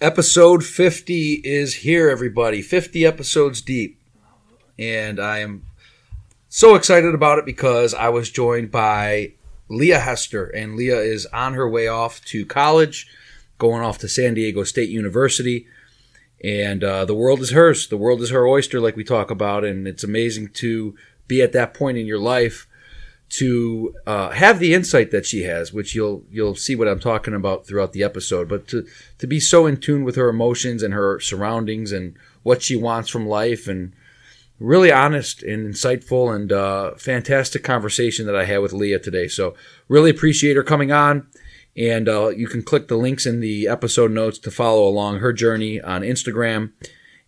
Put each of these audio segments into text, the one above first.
Episode 50 is here, everybody. 50 episodes deep. And I am so excited about it because I was joined by Leah Hester. And Leah is on her way off to college, going off to San Diego State University. And uh, the world is hers. The world is her oyster, like we talk about. And it's amazing to be at that point in your life to uh, have the insight that she has, which you'll you'll see what I'm talking about throughout the episode. But to to be so in tune with her emotions and her surroundings and what she wants from life, and really honest and insightful and uh, fantastic conversation that I had with Leah today. So really appreciate her coming on. And uh, you can click the links in the episode notes to follow along her journey on Instagram.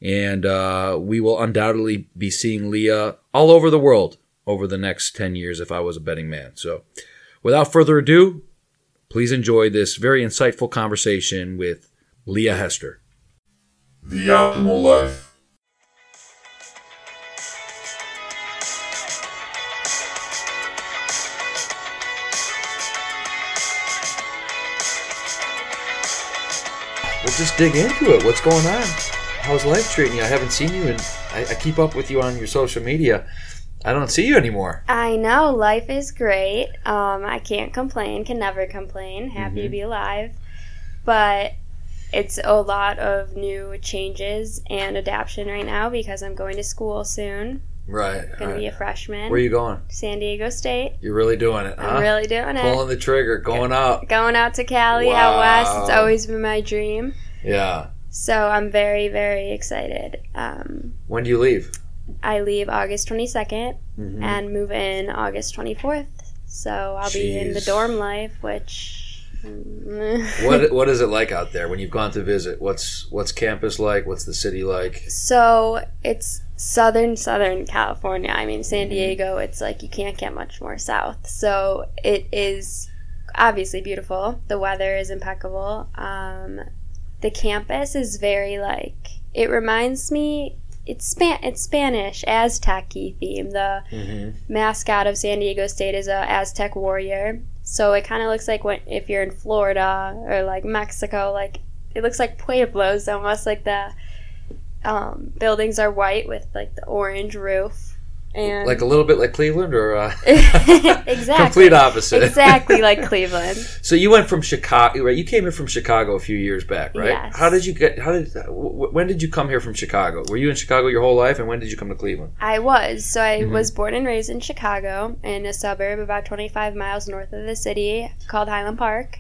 And uh, we will undoubtedly be seeing Leah all over the world over the next 10 years if I was a betting man. So, without further ado, please enjoy this very insightful conversation with Leah Hester. The Optimal Life. Let's just dig into it. What's going on? How's life treating you? I haven't seen you, and I, I keep up with you on your social media. I don't see you anymore. I know life is great. Um, I can't complain. Can never complain. Happy to Mm-hmm. be alive, but it's a lot of new changes and adaptation right now because I'm going to school soon. Right. Going to be a freshman. Where are you going? San Diego State. You're really doing it, huh? I'm really doing it. Pulling the trigger, going out. Going out to Cali, out west. It's always been my dream. Yeah. So I'm very, very excited. Um, When do you leave? I leave August 22nd Mhm. and move in August 24th. So I'll be in the dorm life, which. mm, What What is it like out there when you've gone to visit? What's What's campus like? What's the city like? So it's southern, southern California. I mean, San Diego, it's like you can't get much more south. So it is obviously beautiful. The weather is impeccable. Um, the campus is very like, it reminds me. It's Span. It's Spanish Aztec-y theme. The Mm-hmm. mascot of San Diego State is a Aztec warrior. So it kind of looks like when if you're in Florida or like Mexico, like it looks like pueblos almost like the um, buildings are white with like the orange roof and Like a little bit like Cleveland, or uh, exactly complete opposite. exactly like Cleveland. So you went from Chicago, right? You came here from Chicago a few years back, right? Yes. How did you get? How did? wh- When did you come here from Chicago? Were you in Chicago your whole life, and when did you come to Cleveland? I was so I Mhm. was born and raised in Chicago in a suburb about 25 miles north of the city called Highland Park.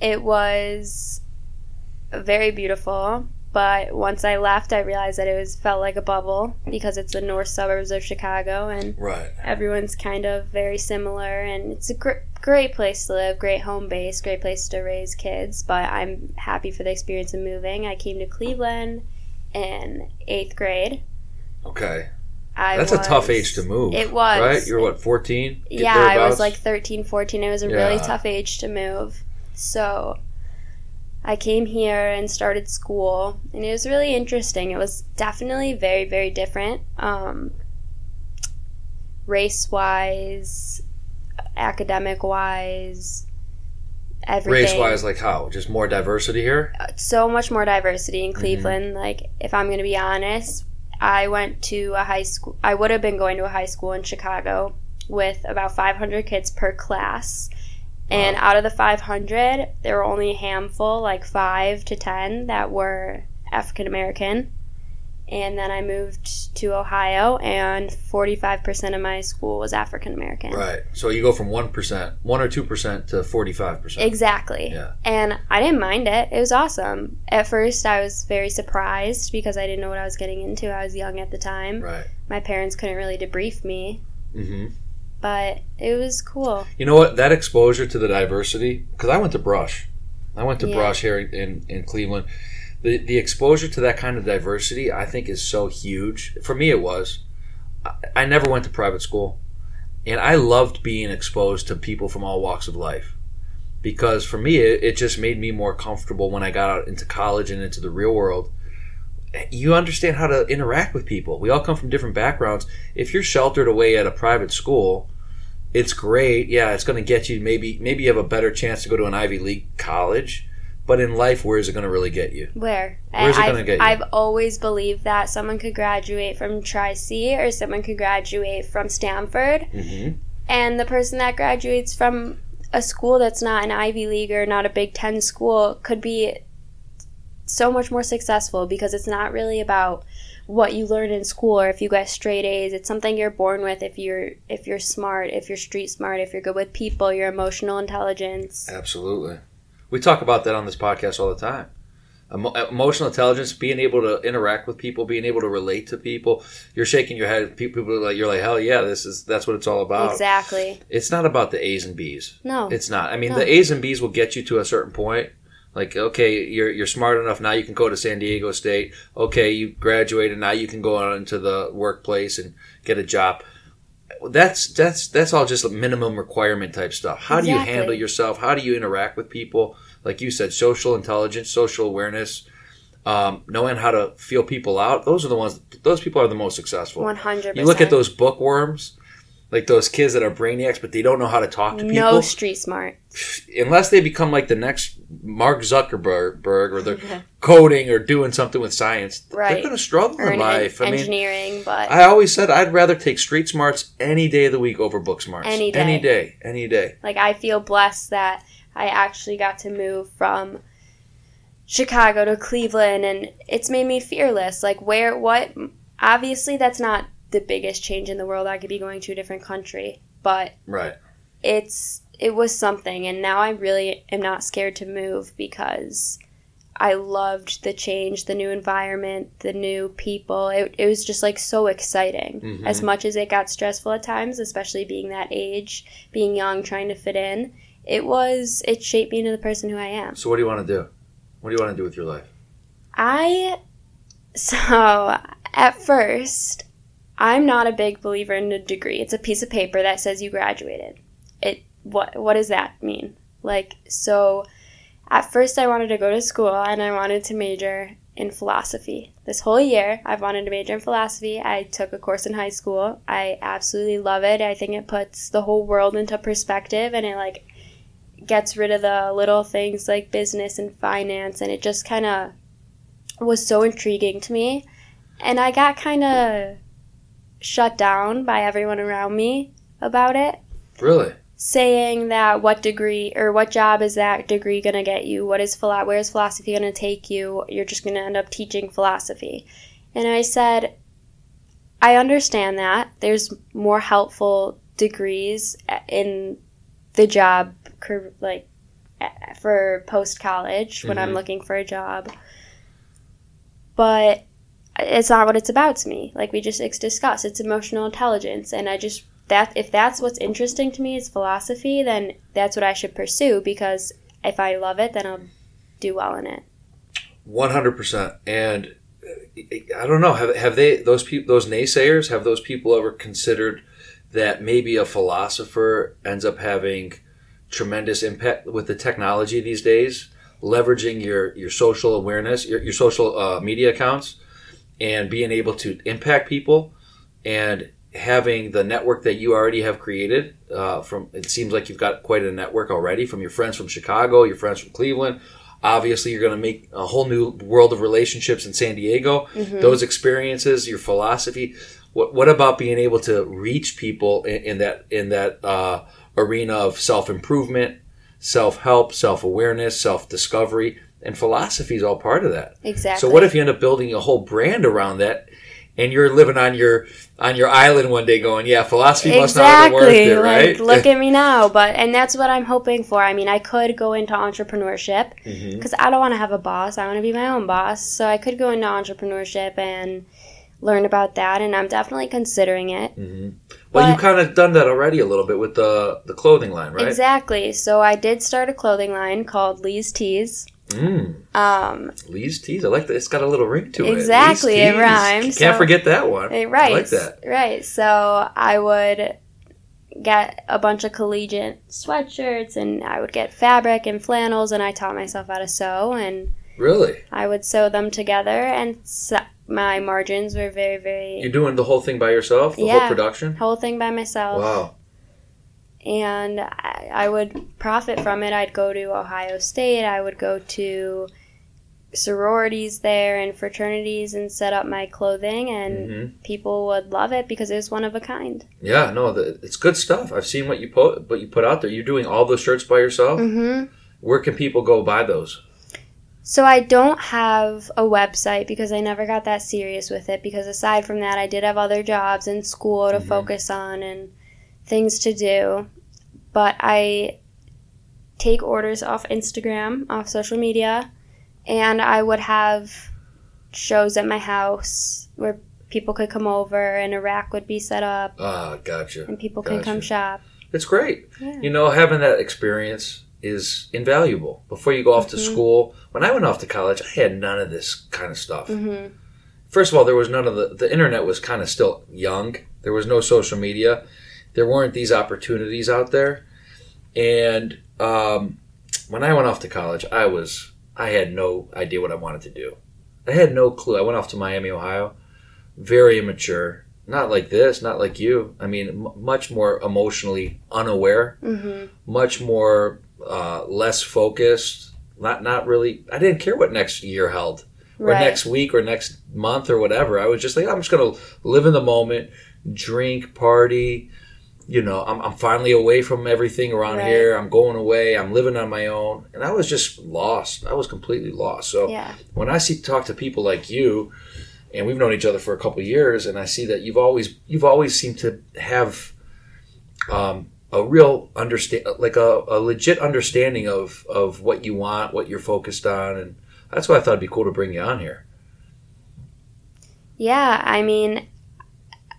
It was very beautiful, but once I left, I realized that it was felt like a bubble because it's the north suburbs of Chicago and Right. everyone's kind of very similar and it's a gr- great place to live, great home base, great place to raise kids, but I'm happy for the experience of moving. I came to Cleveland in 8th grade. Okay. I That's a tough age to move. It was. Right. You're what 14. Yeah, I was like 13, 14. It was a really tough age to move. So I came here and started school, and it was really interesting. It was definitely very, very different. Um, race wise, academic wise, everything. race wise, like how? Just more diversity here. so much more diversity Mm-hmm. in Cleveland. Like, if I'm going to be honest, I went to a high school. I would have been going to a high school in Chicago with about 500 kids per class. And out of the 500, there were only a handful, like five to 10, that were African American. And then I moved to Ohio, and 45% of my school was African American. Right. So you go from one percent, one or two percent, to forty-five percent. Exactly. Yeah. And I didn't mind it. It was awesome. At first, I was very surprised because I didn't know what I was getting into. I was young at the time. Right. My parents couldn't really debrief me, hmm but it was cool. You know what? That exposure to the diversity, because I went to Brush. I went to Yeah. Brush here in, in Cleveland. The, the exposure to that kind of diversity, I think, is so huge. For me, it was. I, I never went to private school, and I loved being exposed to people from all walks of life. Because for me, it, it just made me more comfortable when I got out into college and into the real world. You understand how to interact with people. We all come from different backgrounds. If you're sheltered away at a private school, it's great. Yeah, it's going to get you maybe maybe you have a better chance to go to an Ivy League college, But in life, where is it going to really get you? Where? Where's it gonna get you? I've always believed that someone could graduate from Tri C or someone could graduate from Stanford, Mm-hmm. and the person that graduates from a school that's not an Ivy League or not a Big Ten school could be so much more successful because it's not really about what you learn in school or if you get straight A's. It's something you're born with if you're if you're smart, if you're street smart, if you're good with people, your emotional intelligence. Absolutely. We talk about that on this podcast all the time. Emo- emotional intelligence, being able to interact with people, being able to relate to people. You're shaking your head. People are like, you're like, hell yeah, this is that's what it's all about. Exactly. It's not about the A's and B's. No. It's not. I mean, No. the A's and B's will get you to a certain point. Like, okay, you're you're smart enough now. You can go to San Diego State. Okay, you graduated. Now you can go out into the workplace and get a job. That's that's that's all just minimum requirement type stuff. How do you handle yourself? How do you interact with people? Like you said, social intelligence, social awareness, um, knowing how to feel people out. Those are the ones. Those people are the most successful. One hundred. You look at those bookworms, like those kids that are brainiacs, but they don't know how to talk to people No street smart. unless they become like the next Mark Zuckerberg or they're coding or doing something with science, they're going to struggle Or in in life. I mean, engineering, but I always said I'd rather take street smarts any day of the week over book smarts. Any day. Any day. Any day. like I feel blessed that I actually got to move from Chicago to Cleveland and it's made me fearless. Like where what obviously that's not the biggest change in the world. I could be going to a different country, but Right. it's it was something and now I really am not scared to move because I loved the change, the new environment, the new people. It, it was just like so exciting. Mhm. As much as it got stressful at times, especially being that age, being young, trying to fit in, it was it shaped me into the person who I am. So what do you want to do? What do you want to do with your life? I so at first I'm not a big believer in a degree. It's a piece of paper that says you graduated. It what what does that mean? Like so at first I wanted to go to school and I wanted to major in philosophy. This whole year I've wanted to major in philosophy. I took a course in high school. I absolutely love it. I think it puts the whole world into perspective and it like gets rid of the little things like business and finance and it just kind of was so intriguing to me and i got kind of shut down by everyone around me about it. Really? saying that what degree or what job is that degree going to get you? What is philo- where is philosophy going to take you? You're just going to end up teaching philosophy. And i said i understand that. There's more helpful degrees in the job like eh, for post college when i'm Mhm. looking for a job. But it's not what it's about to me like we just discussed it's emotional intelligence and i just that if that's what's interesting to me is philosophy then that's what i should pursue because if i love it then i'll do well in it One hundred percent. And uh, I don't know. Have, have they those people those naysayers have those people ever considered that maybe a philosopher ends up having tremendous impact with the technology these days, leveraging your your social awareness, your, your social uh, media accounts, and being able to impact people, and having the network that you already have created. Uh, from it seems like you've got quite a network already from your friends from Chicago, your friends from Cleveland. Obviously, you're going to make a whole new world of relationships in San Diego. Those experiences, your philosophy. What, what about being able to reach people in, in that in that uh, arena of self improvement, self help, self awareness, self discovery, and philosophy is all part of that. exactly So what if you end up building a whole brand around that, and you're living on your on your island one day, going, "Yeah, philosophy must not have been worth exactly it, right?" like look at me now but and that's what i'm hoping for i mean i could go into entrepreneurship because i don't want to have a boss i want to be my own boss so i could go into entrepreneurship and learn about that and i'm definitely considering it Mhm. Well, you But- kind of done that already a little bit with the the clothing line, right? exactly so i did start a clothing line called lee's tees Mm, um, Lee's tees. I like that. It's got a little ring to it. Exactly, it rhymes, Can't so- forget that one. It, right. I like that. Right. So I would get a bunch of collegiate sweatshirts and I would get fabric and flannels and I taught myself how to sew and Really, I would sew them together and se- my margins were very very you're doing the whole thing by yourself, the whole Yeah. production. whole thing by myself. Wow. And I, I would profit from it. I'd go to Ohio State. I would go to sororities there and fraternities and set up my clothing, and Mhm. people would love it because it was one of a kind. Yeah, no, the, it's good stuff. I've seen what you put, what you put out there. You're doing all those shirts by yourself. hmm Where can people go buy those? So I don't have a website because I never got that serious with it. Because aside from that, I did have other jobs and school to Mhm. focus on and things to do. But I take orders off Instagram, off social media, and I would have shows at my house where people could come over and a rack would be set up Ah, gotcha. and people can come shop. It's great. Yeah. You know, having that experience is invaluable. Before you go off to Mhm. school, when I went off to college, I had none of this kind of stuff. hmm First of all, there was none of the the internet was kind of still young. There was no social media. There weren't these opportunities out there. And um, when I went off to college, I was I had no idea what I wanted to do. I had no clue. I went off to Miami, Ohio, very immature. Not like this, not like you. I mean, m- much more emotionally unaware, hmm much more uh, less focused. Not not really. I didn't care what next year held or Right. next week or next month or whatever. I was just like, I'm just gonna live in the moment, drink, party. You know, I'm, I'm finally away from everything around Right. here. I'm going away. I'm living on my own, and I was just lost. I was completely lost. So Yeah. when I see talk to people like you, and we've known each other for a couple of years, and I see that you've always you've always seemed to have um, a real understand like a, a legit understanding of of what you want, what you're focused on, and that's why I thought it'd be cool to bring you on here. Yeah, I mean,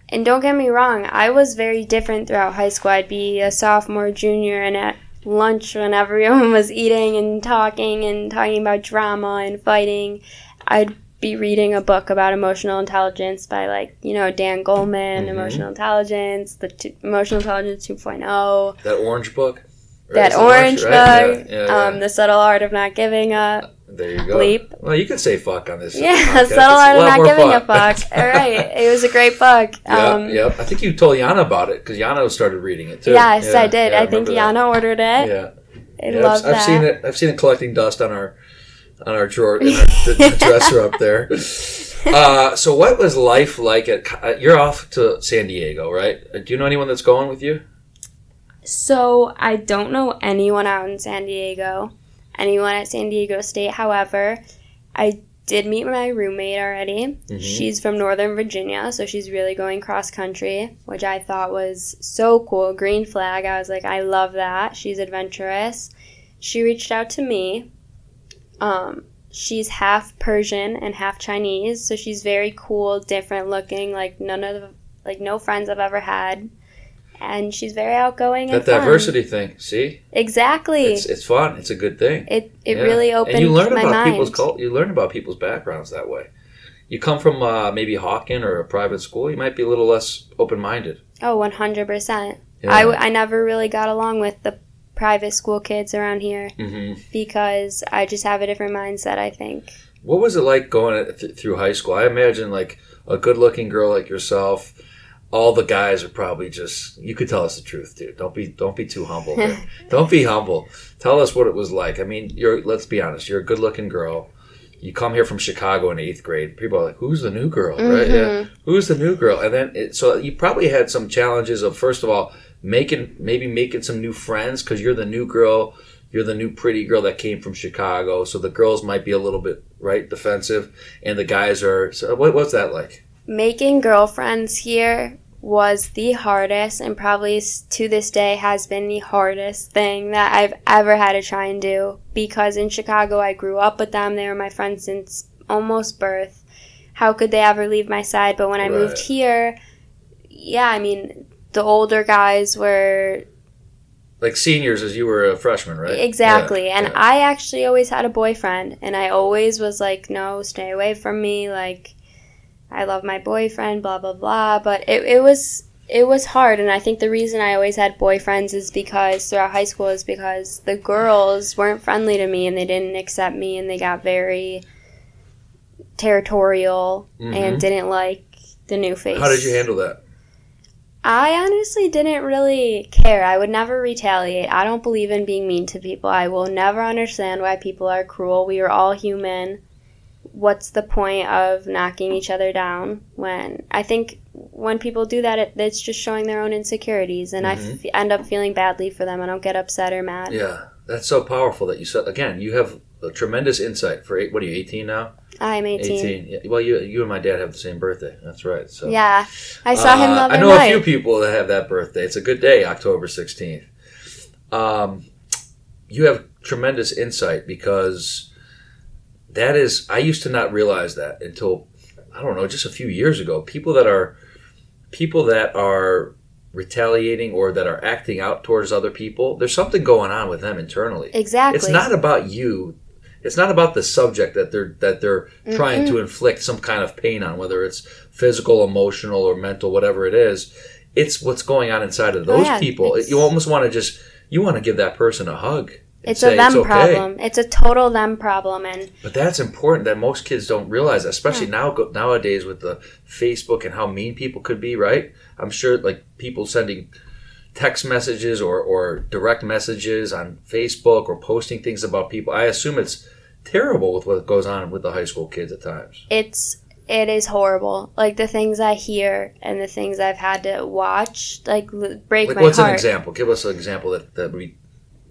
and don't get me wrong, I was very different throughout high school. I'd be a sophomore, junior, and at lunch when everyone was eating and talking and talking about drama and fighting, I'd be reading a book about emotional intelligence by like you know Dan Goleman, Mhm. Emotional Intelligence, the two, Emotional Intelligence 2.0, That orange book, that orange right? book, Yeah, yeah, um, yeah. The Subtle Art of Not Giving Up. There you go. Leap. Well, you can say fuck on this. Yeah, podcast. It's of Not Giving fun. a Fuck. All right, it was a great book. Yeah, Um, yep. I think you told Yana about it because Yana started reading it too. Yes, Yeah, I did. yeah, I think remember that. Yana ordered it. Yeah, I Yeah, love I've, that. I've seen it. I've seen it collecting dust on our on our drawer, in our, the, the dresser up there. Uh, so, what was life like at? uh, You're off to San Diego, right? Uh, Do you know anyone that's going with you? So I don't know anyone out in San Diego, anyone at San Diego State. However, I did meet my roommate already. Mhm. She's from Northern Virginia, so she's really going cross country, which I thought was so cool. Green flag. I was like, I love that. She's adventurous. She reached out to me. Um, she's half Persian and half Chinese, so she's very cool, different looking, like none of the, like no friends I've ever had. And she's very outgoing That diversity thing. See, Exactly. it's it's fun. It's a good thing. it it Yeah. really opened and you learn about mind. people's cult. You learn about people's backgrounds that way. You come from uh, maybe Hawken or a private school, you might be a little less open minded. Oh, 100%. Yeah. I, w- I never really got along with the private school kids around here hmm because I just have a different mindset, I think. What was it like going th- through high school? I imagine like a good-looking girl like yourself. All the guys are probably just. You could tell us the truth, dude. Don't be don't be too humble. Don't be humble. Tell us what it was like. I mean, you're. Let's be honest. You're a good-looking girl. You come here from Chicago in eighth grade. People are like, "Who's the new girl?" Right? Mm-hmm. Yeah. Who's the new girl? And then it, so you probably had some challenges of first of all making maybe making some new friends because you're the new girl. You're the new pretty girl that came from Chicago, so the girls might be a little bit right defensive, and the guys are. So what, what's that like? Making girlfriends here was the hardest and probably to this day has been the hardest thing that I've ever had to try and do because in Chicago I grew up with them. They were my friends since almost birth. How could they ever leave my side? But when I moved here, yeah, I mean, the older guys were Like seniors, as you were a freshman, right? Exactly. Yeah, and yeah. I actually always had a boyfriend and I always was like, no, stay away from me. Like, I love my boyfriend, blah, blah, blah. But it, it was. It was hard, and I think the reason I always had boyfriends is because throughout high school is because the girls weren't friendly to me and they didn't accept me and they got very territorial Mhm. and didn't like the new face. How did you handle that? I honestly didn't really care. I would never retaliate. I don't believe in being mean to people. I will never understand why people are cruel. We are all human. What's the point of knocking each other down when I think when people do that, it, it's just showing their own insecurities, and I f- end up feeling badly for them. I don't get upset or mad. Yeah, that's so powerful that you said again. You have a tremendous insight for eight. What are you, eighteen now? I'm 18. Eighteen. Yeah. Well, you you and my dad have the same birthday. That's right. So Yeah, I saw him Uh, other I know night. a few people that have that birthday. It's a good day, October 16th. Um, you have tremendous insight because that is, I used to not realize that until, I don't know, just a few years ago. People that are, people that are retaliating or that are acting out towards other people, there's something going on with them internally. exactly. It's not about you. It's not about the subject that they're that they're trying to inflict some kind of pain on, whether it's physical, emotional, or mental, whatever it is. It's what's going on inside of Oh, those yeah, people. it's- You almost want to just you want to give that person a hug. It's a them okay." problem. It's a total them problem, and But that's important that most kids don't realize, especially now nowadays with the Facebook and how mean people could be. Right? I'm sure like people sending text messages or, or direct messages on Facebook or posting things about people. I assume it's terrible with what goes on with the high school kids at times. it's it is horrible. Like the things I hear and the things I've had to watch, like break Like, my what's an example? Give us an example that that be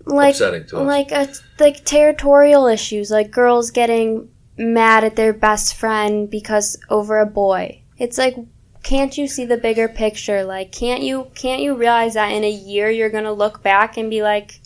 like upsetting to us. like a, like territorial issues, like girls getting mad at their best friend because over a boy. It's like can't you see the bigger picture? Like can't you can't you realize that in a year you're going to look back and be like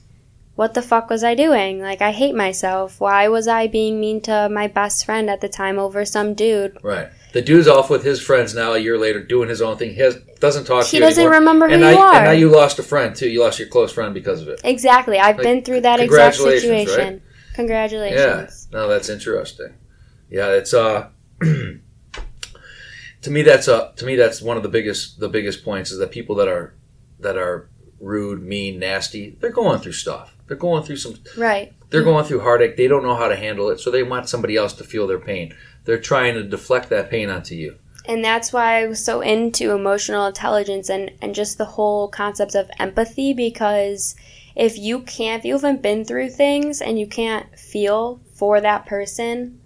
what the fuck was I doing? Like I hate myself. Why was I being mean to my best friend at the time over some dude? right. The dude's off with his friends now. A year later, doing his own thing. He has, doesn't talk to He you doesn't anymore. remember who and you now, are. And now you lost a friend too. You lost your close friend because of it. Exactly. I've Like, been through that exact situation. Yeah. Congratulations. Yeah. No, that's interesting. Yeah, it's uh to me that's uh to me that's one of the biggest the biggest points is that people that are that are rude, mean, nasty, they're going through stuff. They're going through some Right. they're going through heartache. They don't know how to handle it, so they want somebody else to feel their pain. They're trying to deflect that pain onto you. And that's why I was so into emotional intelligence and, and just the whole concept of empathy because if you can't, if you haven't been through things and you can't feel for that person,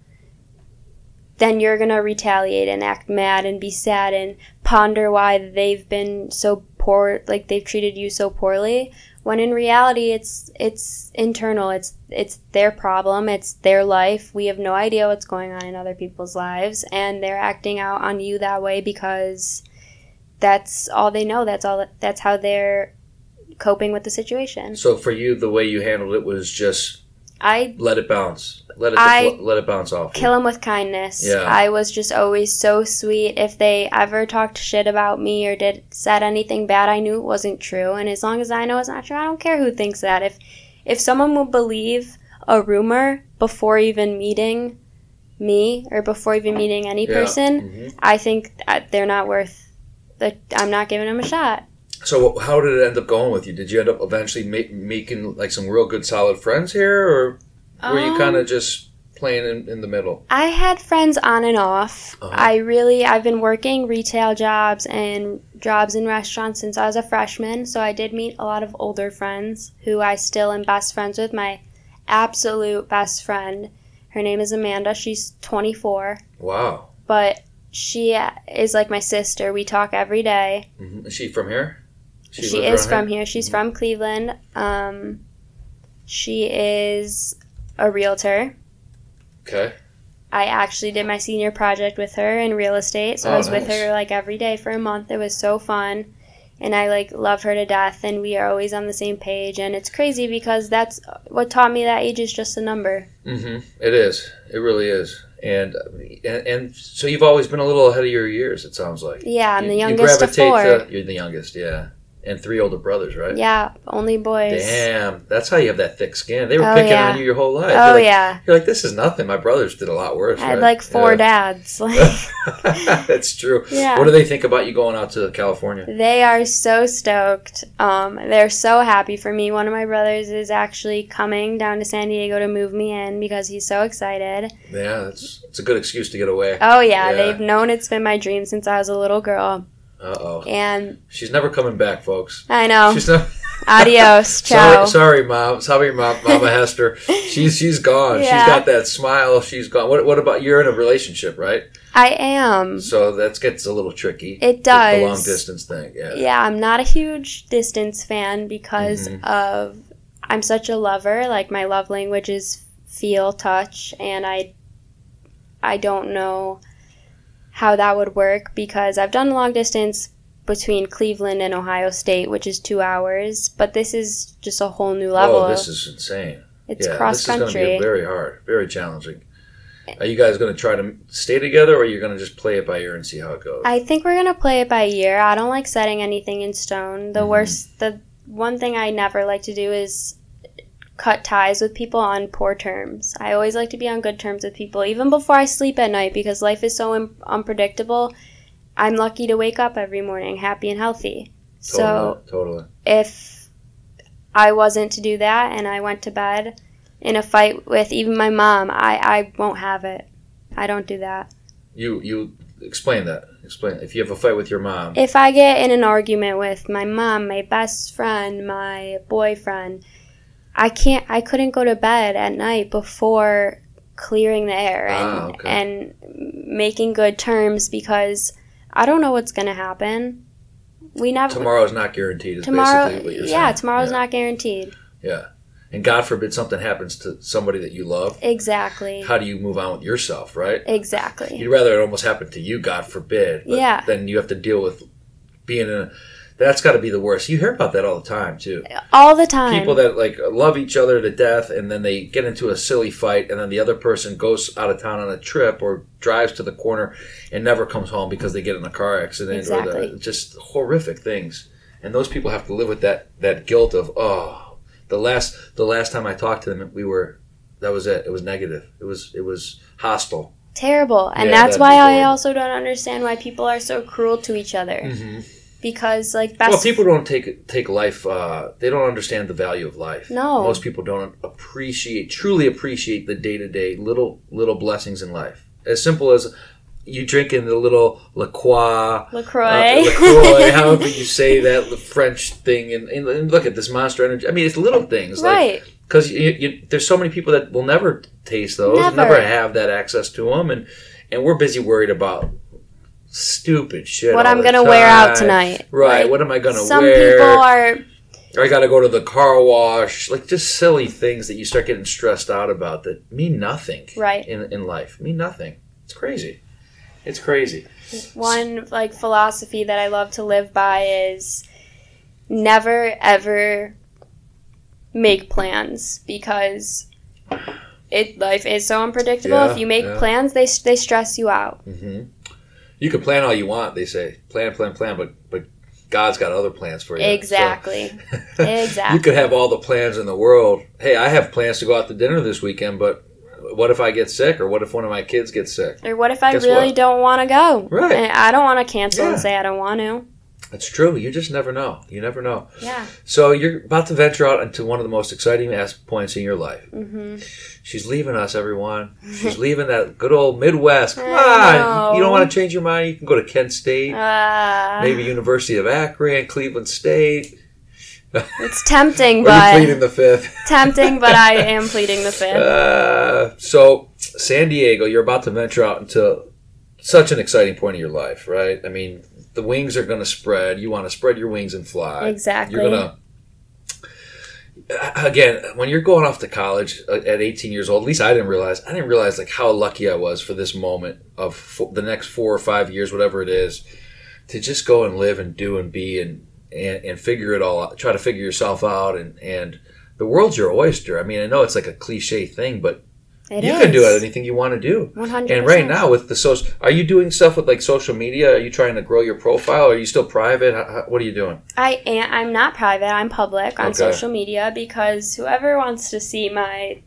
then you're going to retaliate and act mad and be sad and ponder why they've been so poor, like they've treated you so poorly. When in reality, it's it's internal. It's it's their problem. It's their life. We have no idea what's going on in other people's lives, and they're acting out on you that way because that's all they know. That's all. That's how they're coping with the situation. So for you, the way you handled it was just I let it bounce, let it I defl- let it bounce off. kill them with kindness. Yeah. I was just always so sweet. If they ever talked shit about me or did said anything bad, I knew it wasn't true. And as long as I know it's not true, I don't care who thinks that. If if someone will believe a rumor before even meeting me or before even meeting any Yeah. person, Mhm. I think they're not worth. The, I'm not giving them a shot. So how did it end up going with you? Did you end up eventually make, making like some real good solid friends here, or were you Um, kind of just playing in, in the middle? I had friends on and off. Uh-huh. I really I've been working retail jobs and jobs in restaurants since I was a freshman, so I did meet a lot of older friends who I still am best friends with. My absolute best friend, her name is Amanda. She's 24, Wow. but she is like my sister. We talk every day. hmm Is she from here? She, lives is from here. She's from Cleveland. Um, she is a realtor. Okay. I actually did my senior project with her in real estate, so Oh, I was with her like every day for a month. It was so fun, and I like love her to death, and we are always on the same page. And it's crazy because that's what taught me that age is just a number. hmm It is. It really is. And, and and so you've always been a little ahead of your years. It sounds like. Yeah, I'm You- the you youngest of gravitate four. to- you're the youngest, yeah, and three older brothers, right? Yeah, only boys. Damn, that's how you have that thick skin. They were Oh, picking yeah. on you your whole life. Oh you're like, yeah, You're like, this is nothing. My brothers did a lot worse. I had right? like four Yeah. dads. Like That's true. Yeah. What do they think about you going out to California? they are so stoked. Um, they're so happy for me. One of my brothers is actually coming down to San Diego to move me in because he's so excited. Yeah, that's it's a good excuse to get away. Oh yeah, Yeah. they've known it's been my dream since I was a little girl. Uh oh. And She's never coming back, folks. I know. She's not. Adios. Ciao. Sorry, sorry, mom. Sorry, mom, Mama Hester. She's she's gone. She's Yeah. got that smile. She's gone. What what about you're in a relationship, right? I am. So that gets a little tricky. It The- The, long does. distance thing. Yeah. Yeah, I'm not a huge distance fan because Mhm. of I'm such a lover. Like my love language is feel, touch, and I I don't know how that would work because I've done long distance between Cleveland and Ohio State, which is two hours, but this is just a whole new level. Oh, this is insane. it's yeah, cross this is going to be very hard, very challenging. Are you guys going to try to stay together, or are you going to just play it by ear and see how it goes? I think we're gonna play it by ear. I don't like setting anything in stone. The Mhm. worst, the one thing I never like to do is cut ties with people on poor terms. I always like to be on good terms with people, even before I sleep at night, because life is so un- unpredictable. I'm lucky to wake up every morning happy and healthy. So totally, totally. if I wasn't to do that and I went to bed in a fight with even my mom, I, I won't have it. I don't do that. You you explain that. Explain if you have a fight with your mom. if I get in an argument with my mom, my best friend, my boyfriend, I can't I couldn't go to bed at night before clearing the air and Ah, okay. and making good terms because I don't know what's going to happen. We never Tomorrow's not guaranteed. Is tomorrow basically what you're yeah, saying. tomorrow's yeah. not guaranteed. Yeah, and God forbid something happens to somebody that you love. Exactly. How do you move on with yourself, right? Exactly. You'd rather it almost happen to you, God forbid. But Yeah. Then you have to deal with being in a. That's got to be the worst. You hear about that all the time too. All the time. People that like love each other to death, and then they get into a silly fight, and then the other person goes out of town on a trip or drives to the corner and never comes home because they get in a car accident or the, just horrific things. And those people have to live with that that guilt of oh, the last the last time I talked to them, we were that was it. It was negative. It was it was hostile. terrible. And Yeah, that's why I also don't understand why people are so cruel to each other. Mm-hmm. Because like best Well, people don't take take life. Uh, they don't understand the value of life. No. most people don't appreciate, truly appreciate the day to day little little blessings in life. As simple as you drinking the little La Croix, LaCroix. uh, LaCroix, however you say that, the French thing, and, and, and look at this Monster Energy. I mean, it's little things, right. because you, you, there's so many people that will never taste those, Never. never, have that access to them, and and we're busy worried about stupid shit. what I'm gonna wear out tonight. Right. Like, what am I gonna some wear? people are I got to go to the car wash. Like just silly things that you start getting stressed out about that mean nothing. Right. In in life, mean nothing. It's crazy. It's crazy. one like philosophy that I love to live by is never ever make plans because it life is so unpredictable. Yeah, if you make yeah. plans, they they stress you out. hmm You can plan all you want. They say plan, plan, plan, but but God's got other plans for you. Exactly. So- Exactly. you could have all the plans in the world. Hey, I have plans to go out to dinner this weekend, but what if I get sick, or what if one of my kids gets sick? Or what if I Guess really what? don't want to go? Right. And I don't want to cancel Yeah. and say I don't want to. It's true. You just never know. You never know. Yeah. So you're about to venture out into one of the most exciting points in your life. hmm She's leaving us, everyone. She's leaving that good old Midwest. Come on. You don't want to change your mind? You can go to Kent State, Uh, maybe University of Akron, Cleveland State. it's tempting, but pleading the fifth. tempting, but I am pleading the fifth. Uh, so, San Diego, you're about to venture out into such an exciting point in your life, right? I mean, the wings are going to spread. You want to spread your wings and fly. Exactly. You're going to. Again, when you're going off to college uh, at 18 years old, at least I didn't realize. I didn't realize like how lucky I was for this moment of the next four or five years, whatever it is, to just go and live and do and be and and, and figure it all out. Try to figure yourself out and and the world's your oyster. I mean, I know it's like a cliche thing, but It you is. can do anything you want to do. 100%. And right now with the social, are you doing stuff with like social media? Are you trying to grow your profile? Are you still private? How, how, what are you doing? I am. I'm not private. I'm public on Okay. social media because whoever wants to see my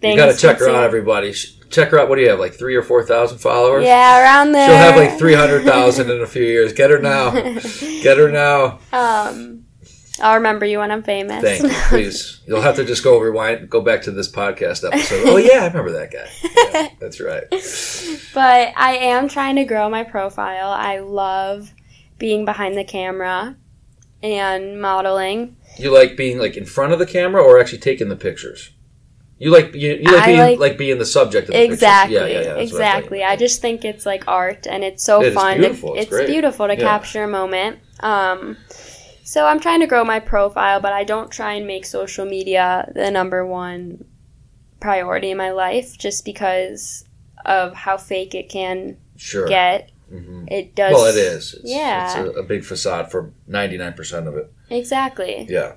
things, you got to check her out, everybody. Check her out. What do you have? Like three or four thousand followers? Yeah, around there. She'll have like three hundred thousand in a few years. Get her now. Get her now. um, I'll remember you when I'm famous. Thank you, please. You'll have to just go rewind, go back to this podcast episode. Oh yeah, I remember that guy. Yeah, that's right. but I am trying to grow my profile. I love being behind the camera and modeling. You like being like in front of the camera or actually taking the pictures? You like you, you like I being like- like, being the subject of the Exactly. pictures. Yeah, yeah, yeah. exactly. I just think it's like art and it's so It fun. beautiful. To, It's it's beautiful to capture a moment. Um, so I'm trying to grow my profile, but I don't try and make social media the number one priority in my life just because of how fake it can sure. get. hmm It does. Well, it is. It's, Yeah. it's a, a big facade for ninety nine percent of it. Exactly. Yeah,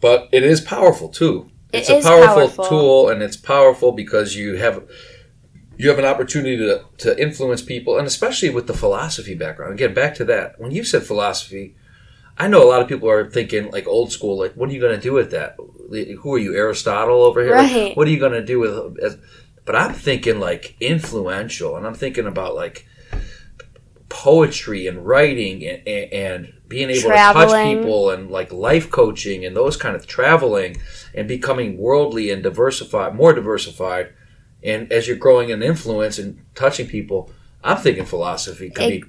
but it is powerful too. It's It a powerful, powerful. tool, and it's powerful because you have you have an opportunity to to influence people, and especially with the philosophy background. Again, back to that. When you said philosophy, I know a lot of people are thinking like old school. Like, what are you going to do with that? Who are you, Aristotle over here? Like, what are you going to do with? As, but I'm thinking like influential, and I'm thinking about like poetry and writing and, and, and being able to touch people and like life coaching and those kind of traveling and becoming worldly and diversified, more diversified. And as you're growing in influence and touching people, I'm thinking philosophy could be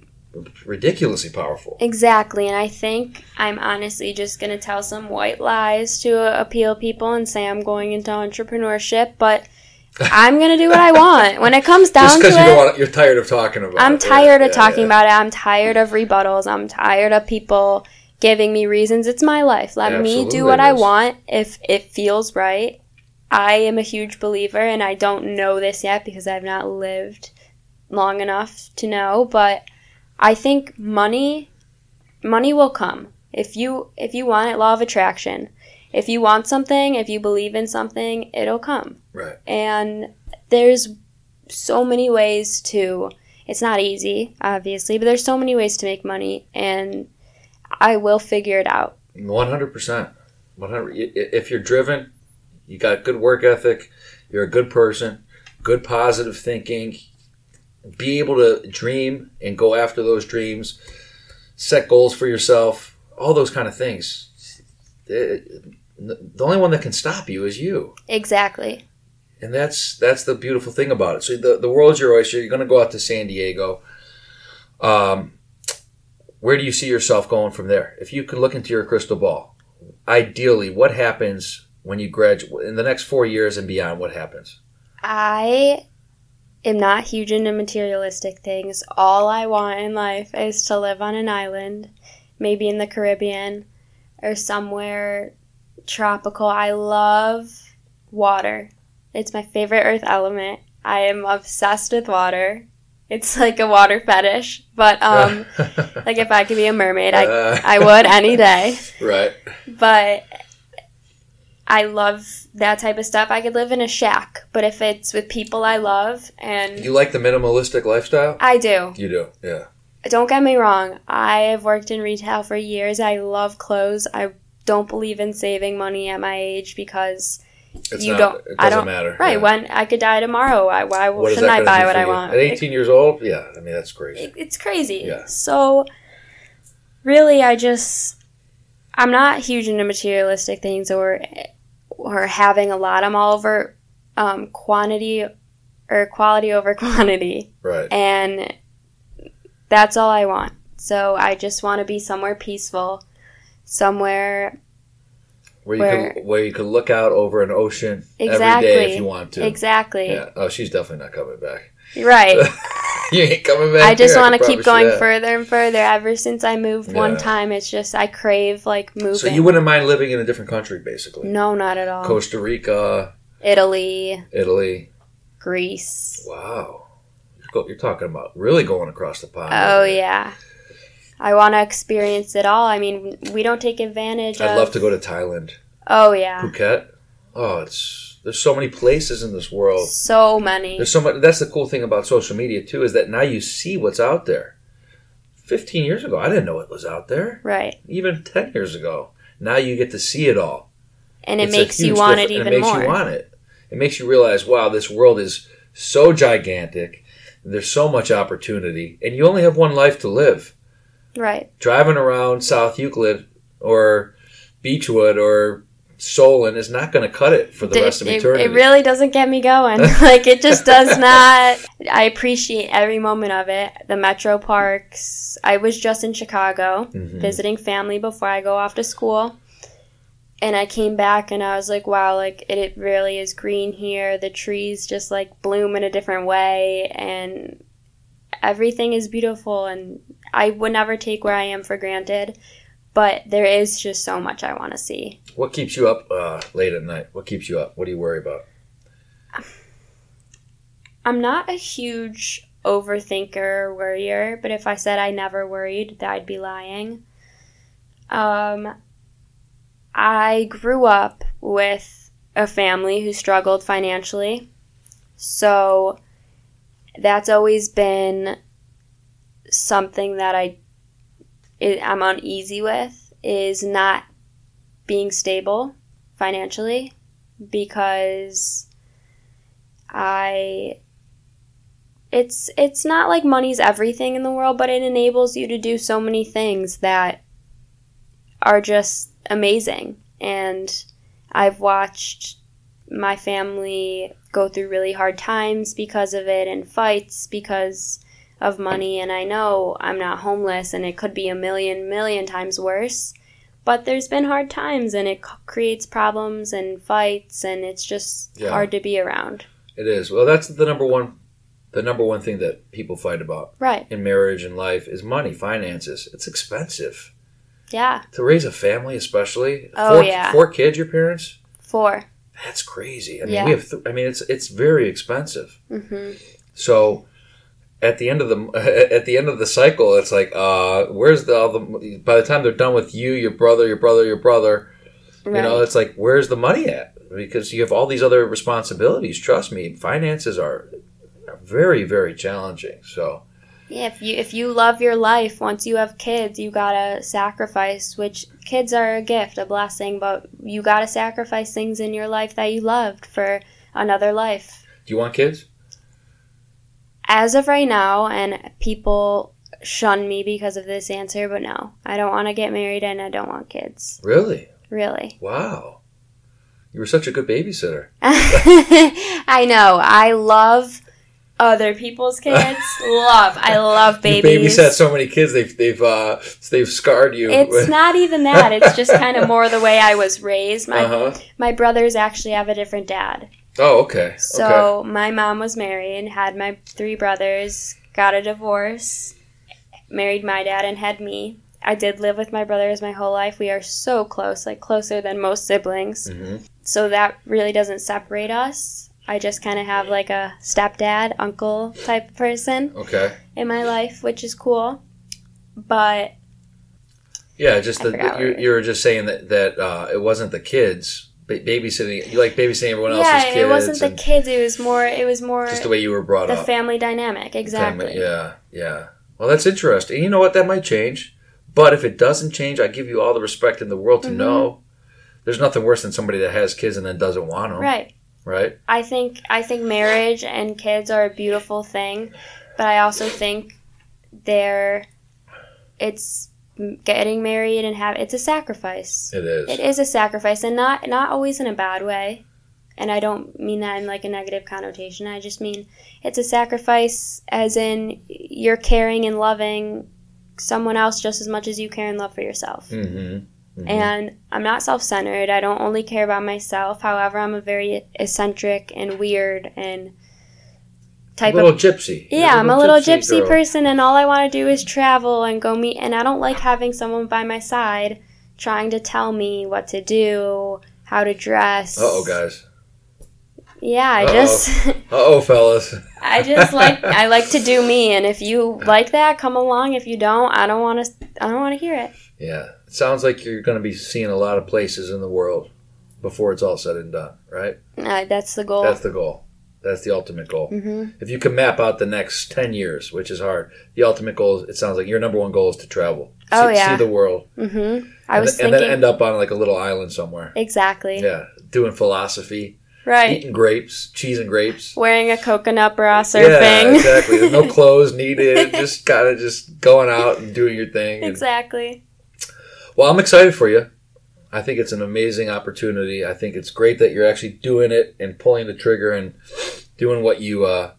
ridiculously powerful. Exactly, and I think I'm honestly just going to tell some white lies to appeal people and say I'm going into entrepreneurship, but I'm going to do what I want. When it comes down Just to because you it, want, you're tired of talking about. I'm it. Yeah, tired of yeah, talking yeah. about it. I'm tired of rebuttals. I'm tired of people giving me reasons. It's my life. Let me do what I want if it feels right. I am a huge believer, and I don't know this yet because I've not lived long enough to know, but I think money money will come. If you if you want it, law of attraction. If you want something, if you believe in something, it'll come Right. and there's so many ways to it's not easy obviously but there's so many ways to make money and i will figure it out One hundred percent. One hundred. If you're driven, you got good work ethic. You're a good person. Good positive thinking. Be able to dream and go after those dreams. Set goals for yourself. All those kind of things. It- the only one that can stop you is you, exactly and that's that's the beautiful thing about it. So the the world's your oyster. You're going to go out to San Diego. Um, where do you see yourself going from there? If you could look into your crystal ball, ideally, what happens when you graduate in the next four years and beyond? What happens? i am not huge into materialistic things. All i want in life is to live on an island maybe in the caribbean or somewhere tropical. I love water. It's my favorite earth element. I am obsessed with water. It's like a water fetish but um like if i could be a mermaid i I would any day. right. But I love that type of stuff. I could live in a shack, but if it's with people I love and You like the minimalistic lifestyle? I do. You do, yeah. Don't get me wrong. I have worked in retail for years. I love clothes. I don't believe in saving money at my age because It's you not, don't. It doesn't I don't. matter. Right. yeah. When I could die tomorrow, I, why What shouldn't I buy what I want? At 18 years old? Yeah, I mean that's crazy. It- it's crazy. Yeah. So, really, I just I'm not huge into materialistic things or or having a lot. I'm all over um, quantity or quality over quantity, Right. and that's all I want. So I just want to be somewhere peaceful, somewhere Where you where- could where you could look out over an ocean every Exactly. day if you want to. exactly Yeah. Oh, she's definitely not coming back. right. you ain't coming back. I just want to keep going further and further. Ever since I moved one time, it's just I crave like moving. So you wouldn't mind living in a different country, basically. No, not at all. Costa Rica, Italy, Italy. Greece. Wow. You're talking about really going across the pond. Oh yeah. I want to experience it all. I mean, we don't take advantage I'd of. love to go to Thailand. Oh yeah, Phuket. Oh, it's there's so many places in this world. so many. There's so much. That's the cool thing about social media too, is that now you see what's out there. Fifteen years ago, I didn't know it was out there. Right, Even ten years ago, now you get to see it all. and it It's makes you want it even it makes more. you want it. It makes you realize, wow, this world is so gigantic. There's so much opportunity, and you only have one life to live. Right, Driving around South Euclid or Beechwood or Solon is not going to cut it for the It- rest of eternity. it really doesn't get me going. like it just does not. I appreciate every moment of it. The metro parks. I was just in Chicago Mhm. visiting family before I go off to school. And I came back and I was like, wow, like it, it really is green here. The trees just like bloom in a different way and everything is beautiful and I would never take where I am for granted. But there is just so much I want to see. What keeps you up uh, late at night? What keeps you up? What do you worry about? I'm not a huge overthinker worrier, but if I said I never worried, that I'd be lying. Um, I grew up with a family who struggled financially, so that's always been something that I i- I'm uneasy with is not being stable financially because I it's it's not like money's everything in the world, but it enables you to do so many things that are just amazing. And I've watched my family go through really hard times because of it and fights because of money and I know I'm not homeless and it could be a million million times worse. But there's been hard times and it creates problems and fights and it's just Yeah. hard to be around. It is. Well, that's the number one, the number one thing that people fight about Right. in marriage and life is money, finances. It's expensive Yeah. to raise a family, especially. Oh, four, yeah. four kids, your parents. Four. That's crazy. I mean, Yeah. we have. Th- I mean, it's it's very expensive. hmm So at the end of the at the end of the cycle, it's like, uh, where's the all the by the time they're done with you, your brother, your brother, your brother, Right. you know, it's like, where's the money at? Because you have all these other responsibilities. Trust me, finances are very very challenging. So yeah, if you if you love your life, once you have kids, you gotta sacrifice. Which kids are a gift, a blessing, but you gotta sacrifice things in your life that you loved for another life. do you want kids? As of right now, and people shun me because of this answer, but no, I don't want to get married and I don't want kids. Really? Really. Wow. You were such a good babysitter. I know. I love other people's kids. love. I love babies. You babysat so many kids, they've they've uh, they've scarred you. It's not even that. It's just kind of more the way I was raised. My Uh-huh. my brothers actually have a different dad. Oh, okay. okay. So my mom was married, and had my three brothers, got a divorce, married my dad, and had me. I did live with my brothers my whole life. We are so close, like closer than most siblings. Mhm. So that really doesn't separate us. I just kind of have like a stepdad, uncle type person Okay. in my life, which is cool. But Yeah, just the, you're, you were just saying that that uh, it wasn't the kids babysitting. You like babysitting everyone else's yeah, kids. it wasn't the kids. It was more. It was more just the way you were brought the up. The family dynamic. Exactly. Family- yeah, yeah. Well, that's interesting. You know what? That might change. But if it doesn't change, I give you all the respect in the world to Mhm. know there's nothing worse than somebody that has kids and then doesn't want them. Right. Right. I think I think marriage and kids are a beautiful thing, but I also think they're it's getting married and have it's a sacrifice. It is. It is a sacrifice and not not always in a bad way. And I don't mean that in like a negative connotation. I just mean it's a sacrifice as in you're caring and loving someone else just as much as you care and love for yourself. Mm-hmm. And I'm not self centered. I don't only care about myself. However, I'm a very eccentric and weird and type little of. gypsy. Yeah, I'm a little gypsy girl. person, and all I want to do is travel and go meet. And I don't like having someone by my side trying to tell me what to do, how to dress. Uh oh, guys. Yeah, I Uh-oh. just, Uh oh, fellas. I just like, I like to do me. And if you like that, come along. If you don't, I don't want to, I don't want to hear it. Yeah. It sounds like you're going to be seeing a lot of places in the world before it's all said and done, right? Uh, that's the goal. That's the goal. That's the ultimate goal. hmm If you can map out the next 10 years, which is hard, the ultimate goal, it sounds like your number one goal is to travel. Oh, see, yeah. See the world. hmm I and, was th- and then end up on like a little island somewhere. exactly Yeah. Doing philosophy, right. eating grapes, cheese and grapes. Wearing a coconut bra Yeah, surfing. exactly. There's no clothes needed. Just kind of just going out and doing your thing. And- exactly. well, I'm excited for you. I think it's an amazing opportunity. I think it's great that you're actually doing it and pulling the trigger and doing what you uh,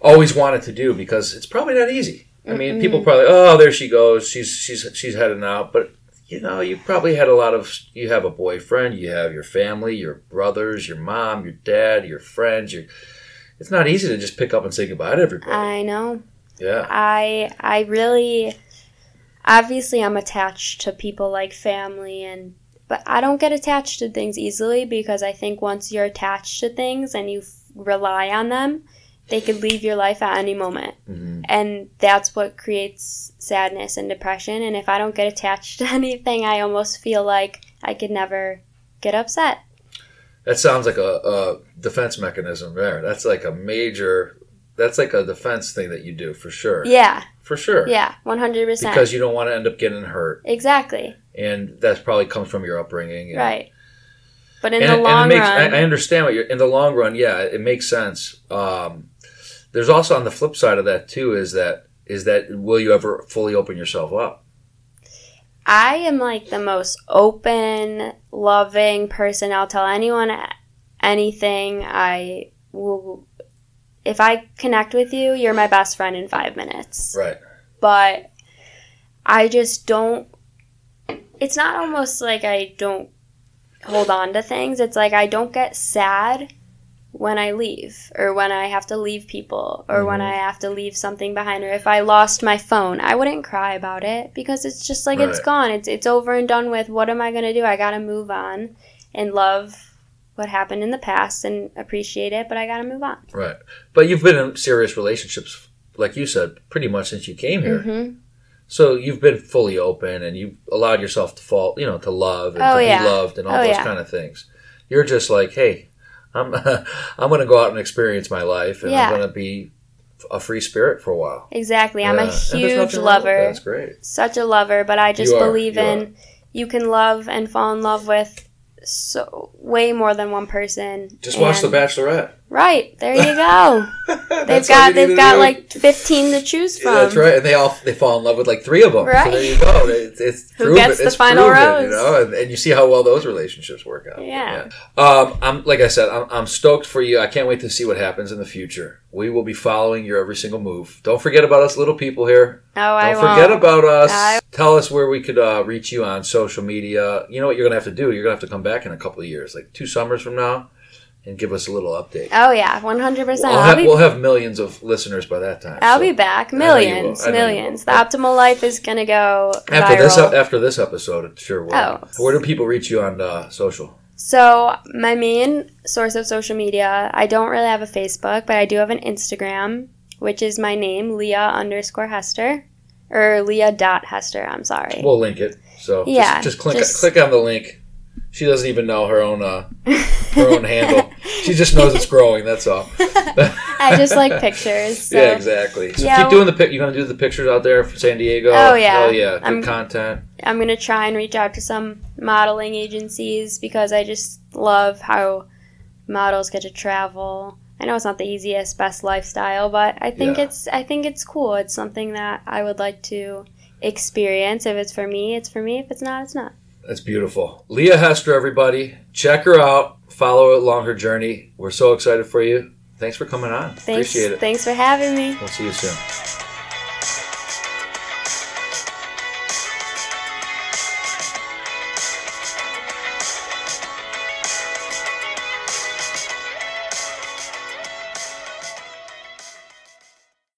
always wanted to do because it's probably not easy. I mean, people probably, oh, there she goes. She's she's she's heading out, but you know, you probably had a lot of. You have a boyfriend, you have your family, your brothers, your mom, your dad, your friends. Your, it's not easy to just pick up and say goodbye to everybody. I know. yeah, I I really obviously I'm attached to people like family and but I don't get attached to things easily because I think once you're attached to things and you f- rely on them, they could leave your life at any moment. hmm And that's what creates sadness and depression and if I don't get attached to anything, I almost feel like I could never get upset. that sounds like a, a defense mechanism there. That's like a major. That's like a defense thing that you do for sure. Yeah. For sure. Yeah, 100%. Because you don't want to end up getting hurt, exactly. and that probably comes from your upbringing. Right. But in and, the long makes, run, I, I understand what you're in the long run. Yeah, it makes sense. Um, there's also on the flip side of that too is that is that will you ever fully open yourself up? I am like the most open, loving person. I'll tell anyone anything. I will. If I connect with you, you're my best friend in five minutes. Right. But I just don't. It's not almost like I don't hold on to things. It's like I don't get sad when I leave or when I have to leave people or when Mhm. I have to leave something behind or if I lost my phone. I wouldn't cry about it because it's just like it's gone. It's it's over and done with. What am I going to do? I got to move on and love what happened in the past and appreciate it, but I got to move on. Right. But you've been in serious relationships, like you said, pretty much since you came here. Mhm. So you've been fully open and you've allowed yourself to fall, you know, to love and Oh, to yeah. be loved and all Oh, those yeah. kind of things. You're just like, hey, I'm I'm going to go out and experience my life and Yeah. I'm going to be a free spirit for a while. Exactly. I'm a huge that. lover. That's great. such a lover, but I just are, believe you in you can love and fall in love with so way more than one person. Just watch The Bachelorette. Right there, you go. They've got they've got like fifteen to choose from. Yeah, that's right, and they all they fall in love with like three of them. So Right. there you go. It's, it's Who proven, gets the it's final proven, rose? You know, and, and you see how well those relationships work out. Yeah. Yeah. Um, I'm like I said, I'm, I'm stoked for you. I can't wait to see what happens in the future. We will be following your every single move. Don't forget about us, little people here. Oh, I Don't won't. forget about us. I- Tell us where we could uh, reach you on social media. You know what you're gonna have to do? You're gonna have to come back in a couple of years, like two summers from now, and give us a little update. Oh yeah, one hundred percent. We'll have, be we'll have millions of listeners by that time. I'll so. be back. I know you Millions, will. I know you millions. The optimal life is gonna go After viral. this, after this episode, it sure will. Oh. Where do people reach you on uh, social? So my main source of social media, I don't really have a Facebook, but I do have an Instagram, which is my name, Leah underscore Hester. Or Leah dot Hester, I'm sorry. We'll link it. So Yeah, just, just click just- click on the link. She doesn't even know her own uh, her own handle. She just knows it's growing. That's all. I just like pictures. So. yeah, exactly. So Yeah, keep doing the pic. You're gonna do the pictures out there for San Diego. Oh, yeah. Oh yeah. Good I'm- content. I'm gonna try and reach out to some modeling agencies because I just love how models get to travel. I know it's not the easiest, best lifestyle, but I think Yeah. it's I think it's cool. It's something that I would like to experience. If it's for me, it's for me. If it's not, it's not. That's beautiful. Leah Hester, everybody, check her out. Follow along her journey. We're so excited for you. Thanks for coming on. Thanks, Appreciate it. thanks for having me. We'll see you soon.